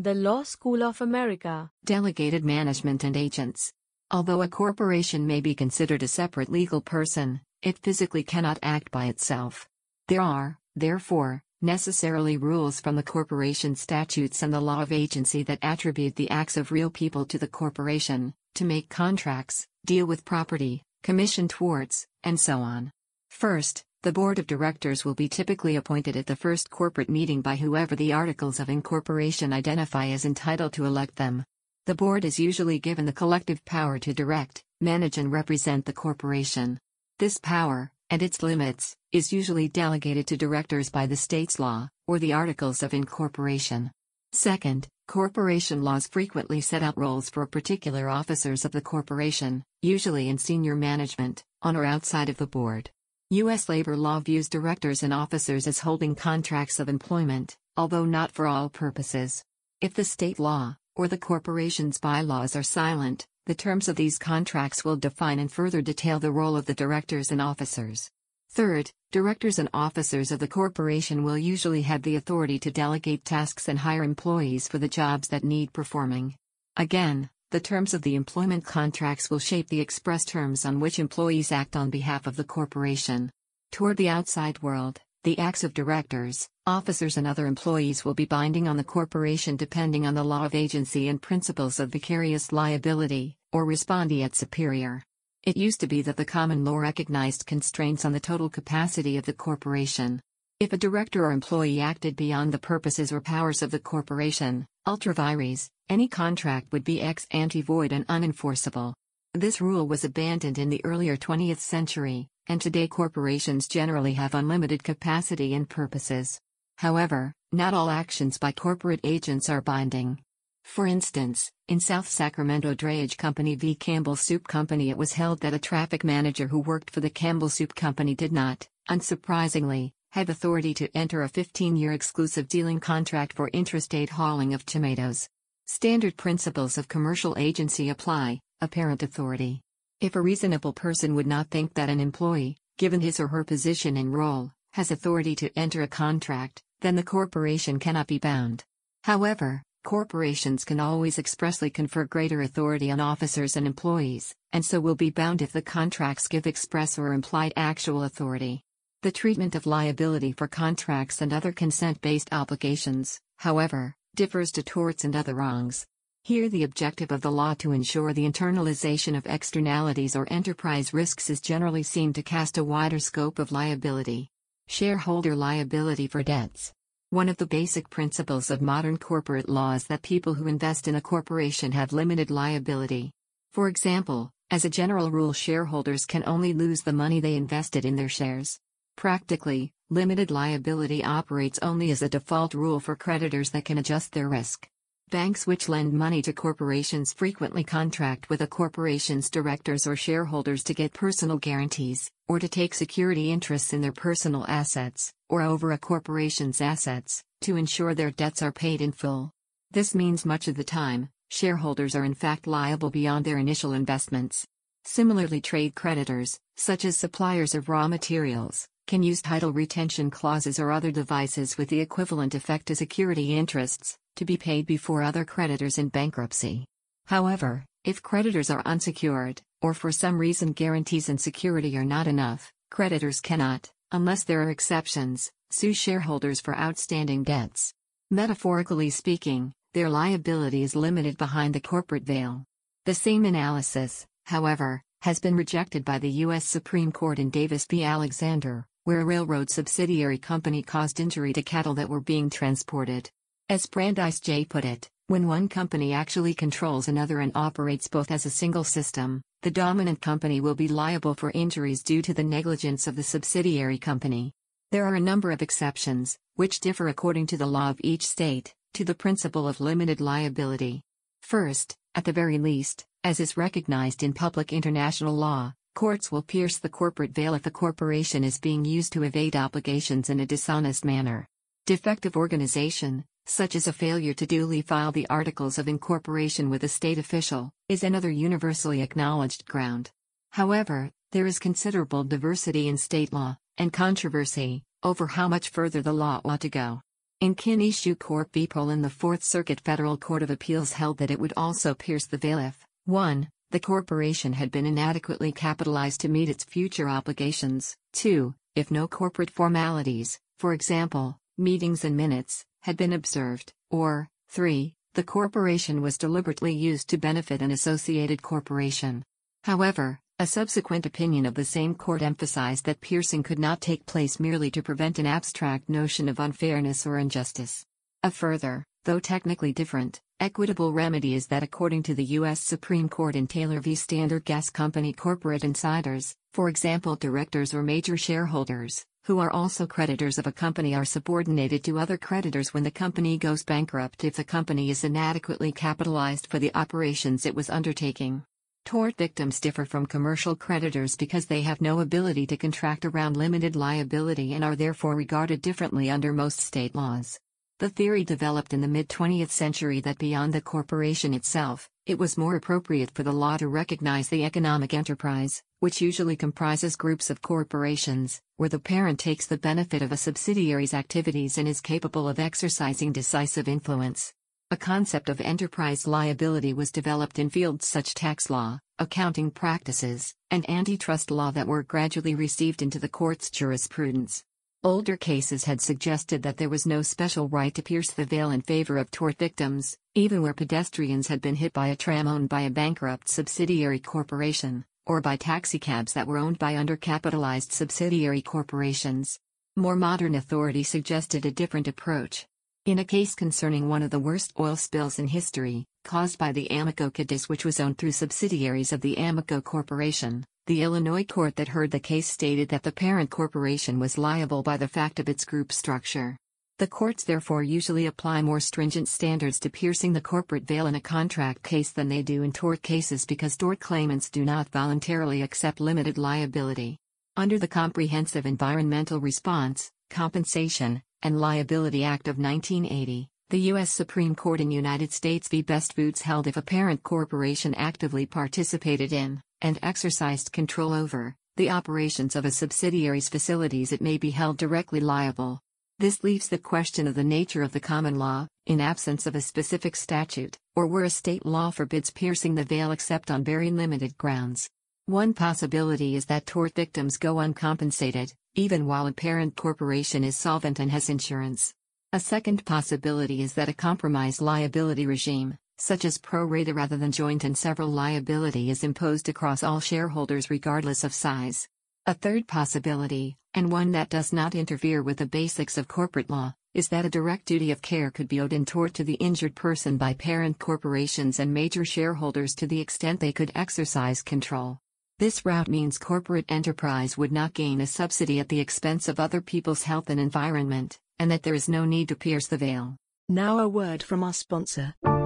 The Law School of America. Delegated management and agents. Although a corporation may be considered a separate legal person, it physically cannot act by itself. There are, therefore, necessarily rules from the corporation statutes and the law of agency that attribute the acts of real people to the corporation, to make contracts, deal with property, commission torts, and so on. First, the board of directors will be typically appointed at the first corporate meeting by whoever the articles of incorporation identify as entitled to elect them. The board is usually given the collective power to direct, manage, and represent the corporation. This power, and its limits, is usually delegated to directors by the state's law, or the articles of incorporation. Second, corporation laws frequently set out roles for particular officers of the corporation, usually in senior management, on or outside of the board. U.S. labor law views directors and officers as holding contracts of employment, although not for all purposes. If the state law, or the corporation's bylaws are silent, the terms of these contracts will define and further detail the role of the directors and officers. Third, directors and officers of the corporation will usually have the authority to delegate tasks and hire employees for the jobs that need performing. Again, the terms of the employment contracts will shape the express terms on which employees act on behalf of the corporation. Toward the outside world, the acts of directors, officers, and other employees will be binding on the corporation depending on the law of agency and principles of vicarious liability, or respondeat superior. It used to be that the common law recognized constraints on the total capacity of the corporation. If a director or employee acted beyond the purposes or powers of the corporation, ultra vires, any contract would be ex ante void and unenforceable. This rule was abandoned in the earlier 20th century, and today corporations generally have unlimited capacity and purposes. However, not all actions by corporate agents are binding. For instance, in South Sacramento Drayage Company v. Campbell Soup Company, it was held that a traffic manager who worked for the Campbell Soup Company did not, unsurprisingly, have authority to enter a 15 year exclusive dealing contract for interstate hauling of tomatoes. Standard principles of commercial agency apply, apparent authority. If a reasonable person would not think that an employee, given his or her position and role, has authority to enter a contract, then the corporation cannot be bound. However, corporations can always expressly confer greater authority on officers and employees, and so will be bound if the contracts give express or implied actual authority. The treatment of liability for contracts and other consent based obligations, however, differs to torts and other wrongs. Here, the objective of the law to ensure the internalization of externalities or enterprise risks is generally seen to cast a wider scope of liability. Shareholder liability for debts. One of the basic principles of modern corporate law is that people who invest in a corporation have limited liability. For example, as a general rule, shareholders can only lose the money they invested in their shares. Practically, limited liability operates only as a default rule for creditors that can adjust their risk. Banks which lend money to corporations frequently contract with a corporation's directors or shareholders to get personal guarantees, or to take security interests in their personal assets, or over a corporation's assets, to ensure their debts are paid in full. This means much of the time, shareholders are in fact liable beyond their initial investments. Similarly, trade creditors, such as suppliers of raw materials, can use title retention clauses or other devices with the equivalent effect to security interests, to be paid before other creditors in bankruptcy. However, if creditors are unsecured, or for some reason guarantees and security are not enough, creditors cannot, unless there are exceptions, sue shareholders for outstanding debts. Metaphorically speaking, their liability is limited behind the corporate veil. The same analysis, however, has been rejected by the U.S. Supreme Court in Davis v. Alexander, where a railroad subsidiary company caused injury to cattle that were being transported. As Brandeis J. put it, when one company actually controls another and operates both as a single system, the dominant company will be liable for injuries due to the negligence of the subsidiary company. There are a number of exceptions, which differ according to the law of each state, to the principle of limited liability. First, at the very least, as is recognized in public international law, courts will pierce the corporate veil if a corporation is being used to evade obligations in a dishonest manner. Defective organization, such as a failure to duly file the articles of incorporation with a state official, is another universally acknowledged ground. However, there is considerable diversity in state law, and controversy, over how much further the law ought to go. In Kinney Shoe Corp v. Polan the Fourth Circuit Federal Court of Appeals held that it would also pierce the veil if 1. The corporation had been inadequately capitalized to meet its future obligations, 2. If no corporate formalities, for example, meetings and minutes, had been observed, or 3. The corporation was deliberately used to benefit an associated corporation. However, a subsequent opinion of the same court emphasized that piercing could not take place merely to prevent an abstract notion of unfairness or injustice. A further, though technically different, equitable remedy is that according to the U.S. Supreme Court in Taylor v. Standard Gas Company corporate insiders, for example directors or major shareholders, who are also creditors of a company are subordinated to other creditors when the company goes bankrupt if the company is inadequately capitalized for the operations it was undertaking. Tort victims differ from commercial creditors because they have no ability to contract around limited liability and are therefore regarded differently under most state laws. The theory developed in the mid 20th century that beyond the corporation itself, it was more appropriate for the law to recognize the economic enterprise, which usually comprises groups of corporations, where the parent takes the benefit of a subsidiary's activities and is capable of exercising decisive influence. A concept of enterprise liability was developed in fields such tax law, accounting practices, and antitrust law that were gradually received into the court's jurisprudence. Older cases had suggested that there was no special right to pierce the veil in favor of tort victims, even where pedestrians had been hit by a tram owned by a bankrupt subsidiary corporation, or by taxicabs that were owned by undercapitalized subsidiary corporations. More modern authority suggested a different approach. In a case concerning one of the worst oil spills in history, caused by the Amoco Cadiz which was owned through subsidiaries of the Amoco Corporation, the Illinois court that heard the case stated that the parent corporation was liable by the fact of its group structure. The courts therefore usually apply more stringent standards to piercing the corporate veil in a contract case than they do in tort cases because tort claimants do not voluntarily accept limited liability. Under the Comprehensive Environmental Response, Compensation, and Liability Act of 1980, the U.S. Supreme Court in United States v. Bestfoods held if a parent corporation actively participated in, and exercised control over, the operations of a subsidiary's facilities it may be held directly liable. This leaves the question of the nature of the common law, in absence of a specific statute, or where a state law forbids piercing the veil except on very limited grounds. One possibility is that tort victims go uncompensated, even while a parent corporation is solvent and has insurance. A second possibility is that a compromise liability regime, such as pro rata rather than joint and several liability is imposed across all shareholders regardless of size. A third possibility, and one that does not interfere with the basics of corporate law, is that a direct duty of care could be owed in tort to the injured person by parent corporations and major shareholders to the extent they could exercise control. This route means corporate enterprise would not gain a subsidy at the expense of other people's health and environment, and that there is no need to pierce the veil. Now, a word from our sponsor.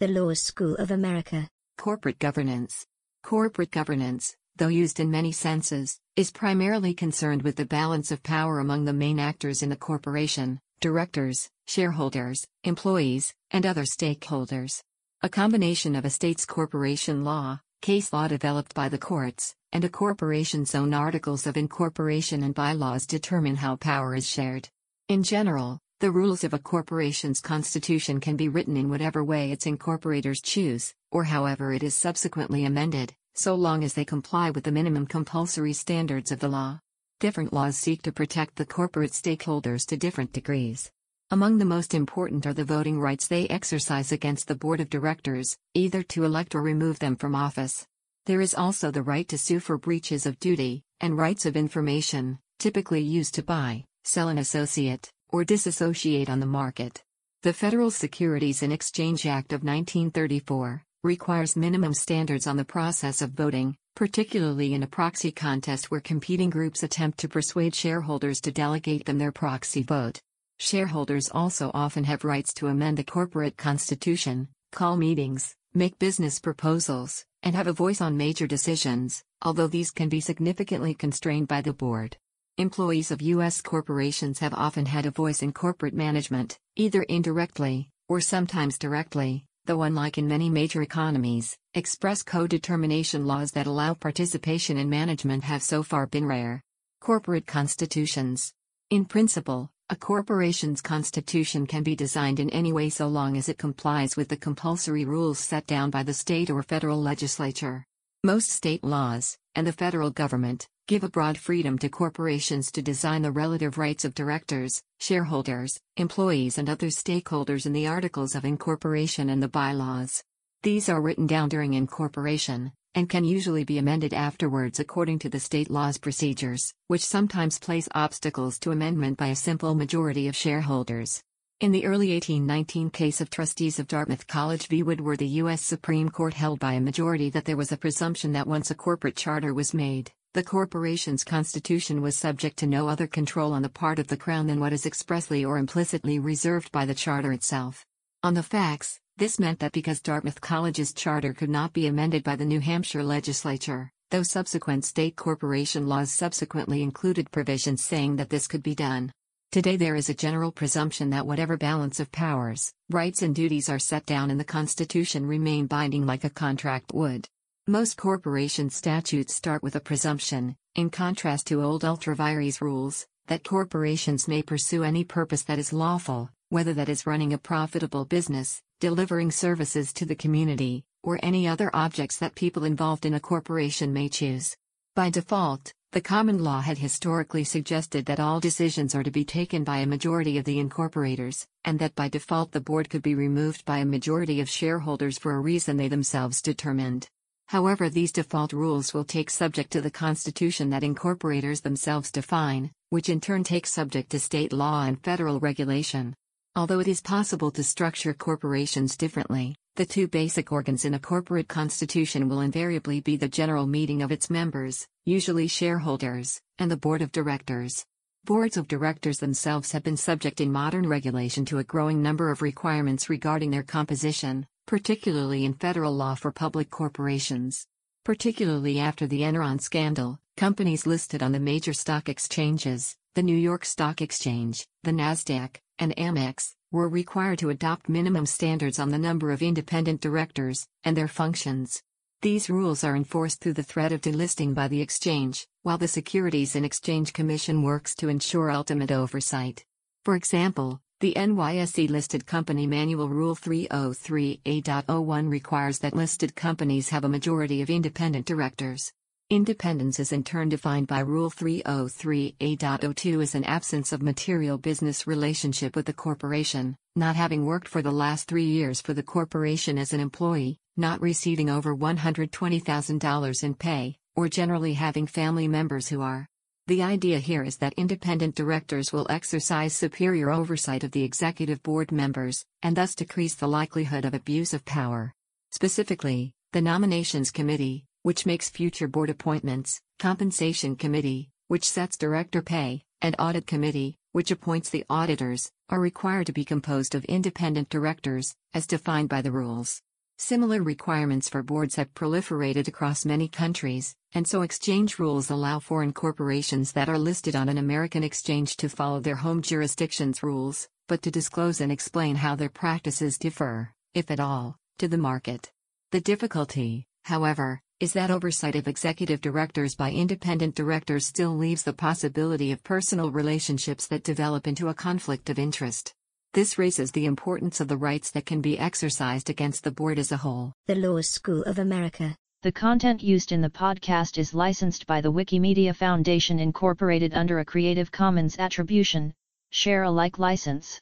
The Law School of America. Corporate governance. Corporate governance, though used in many senses, is primarily concerned with the balance of power among the main actors in the corporation directors, shareholders, employees, and other stakeholders. A combination of a state's corporation law, case law developed by the courts, and a corporation's own articles of incorporation and bylaws determine how power is shared. In general, the rules of a corporation's constitution can be written in whatever way its incorporators choose, or however it is subsequently amended, so long as they comply with the minimum compulsory standards of the law. Different laws seek to protect the corporate stakeholders to different degrees. Among the most important are the voting rights they exercise against the board of directors, either to elect or remove them from office. There is also the right to sue for breaches of duty, and rights of information, typically used to buy, sell an associate, or disassociate on the market. The Federal Securities and Exchange Act of 1934 requires minimum standards on the process of voting, particularly in a proxy contest where competing groups attempt to persuade shareholders to delegate them their proxy vote. Shareholders also often have rights to amend the corporate constitution, call meetings, make business proposals, and have a voice on major decisions, although these can be significantly constrained by the board. Employees of U.S. corporations have often had a voice in corporate management, either indirectly, or sometimes directly, though unlike in many major economies, express co-determination laws that allow participation in management have so far been rare. Corporate constitutions. In principle, a corporation's constitution can be designed in any way so long as it complies with the compulsory rules set down by the state or federal legislature. Most state laws, and the federal government, give a broad freedom to corporations to design the relative rights of directors, shareholders, employees, and other stakeholders in the Articles of Incorporation and the bylaws. These are written down during incorporation, and can usually be amended afterwards according to the state law's procedures, which sometimes place obstacles to amendment by a simple majority of shareholders. In the early 1819 case of trustees of Dartmouth College v. Woodward, the U.S. Supreme Court held by a majority that there was a presumption that once a corporate charter was made, the corporation's constitution was subject to no other control on the part of the Crown than what is expressly or implicitly reserved by the charter itself. On the facts, this meant that because Dartmouth College's charter could not be amended by the New Hampshire legislature, though subsequent state corporation laws subsequently included provisions saying that this could be done. Today there is a general presumption that whatever balance of powers, rights and duties are set down in the Constitution remain binding like a contract would. Most corporation statutes start with a presumption, in contrast to old ultra vires rules, that corporations may pursue any purpose that is lawful, whether that is running a profitable business, delivering services to the community, or any other objects that people involved in a corporation may choose. By default, the common law had historically suggested that all decisions are to be taken by a majority of the incorporators, and that by default the board could be removed by a majority of shareholders for a reason they themselves determined. However, these default rules will take subject to the constitution that incorporators themselves define, which in turn takes subject to state law and federal regulation. Although it is possible to structure corporations differently, the two basic organs in a corporate constitution will invariably be the general meeting of its members, usually shareholders, and the board of directors. Boards of directors themselves have been subject in modern regulation to a growing number of requirements regarding their composition, particularly in federal law for public corporations. Particularly after the Enron scandal, companies listed on the major stock exchanges, the New York Stock Exchange, the NASDAQ, and Amex, were required to adopt minimum standards on the number of independent directors and their functions. These rules are enforced through the threat of delisting by the exchange, while the Securities and Exchange Commission works to ensure ultimate oversight. For example, the NYSE Listed Company Manual Rule 303A.01 requires that listed companies have a majority of independent directors. Independence is in turn defined by Rule 303A.02 as an absence of material business relationship with the corporation, not having worked for the last three years for the corporation as an employee, not receiving over $120,000 in pay, or generally having family members who are. The idea here is that independent directors will exercise superior oversight of the executive board members, and thus decrease the likelihood of abuse of power. Specifically, the Nominations Committee, which makes future board appointments, Compensation Committee, which sets director pay, and Audit Committee, which appoints the auditors, are required to be composed of independent directors, as defined by the rules. Similar requirements for boards have proliferated across many countries, and so exchange rules allow foreign corporations that are listed on an American exchange to follow their home jurisdiction's rules, but to disclose and explain how their practices differ, if at all, to the market. The difficulty, however, is that oversight of executive directors by independent directors still leaves the possibility of personal relationships that develop into a conflict of interest. This raises the importance of the rights that can be exercised against the board as a whole. The Law School of America. The content used in the podcast is licensed by the Wikimedia Foundation Incorporated under a Creative Commons Attribution, Share Alike license.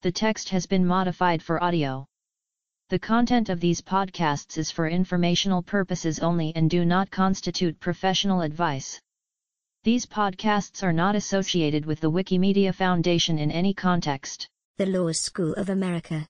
The text has been modified for audio. The content of these podcasts is for informational purposes only and do not constitute professional advice. These podcasts are not associated with the Wikimedia Foundation in any context. The Law School of America.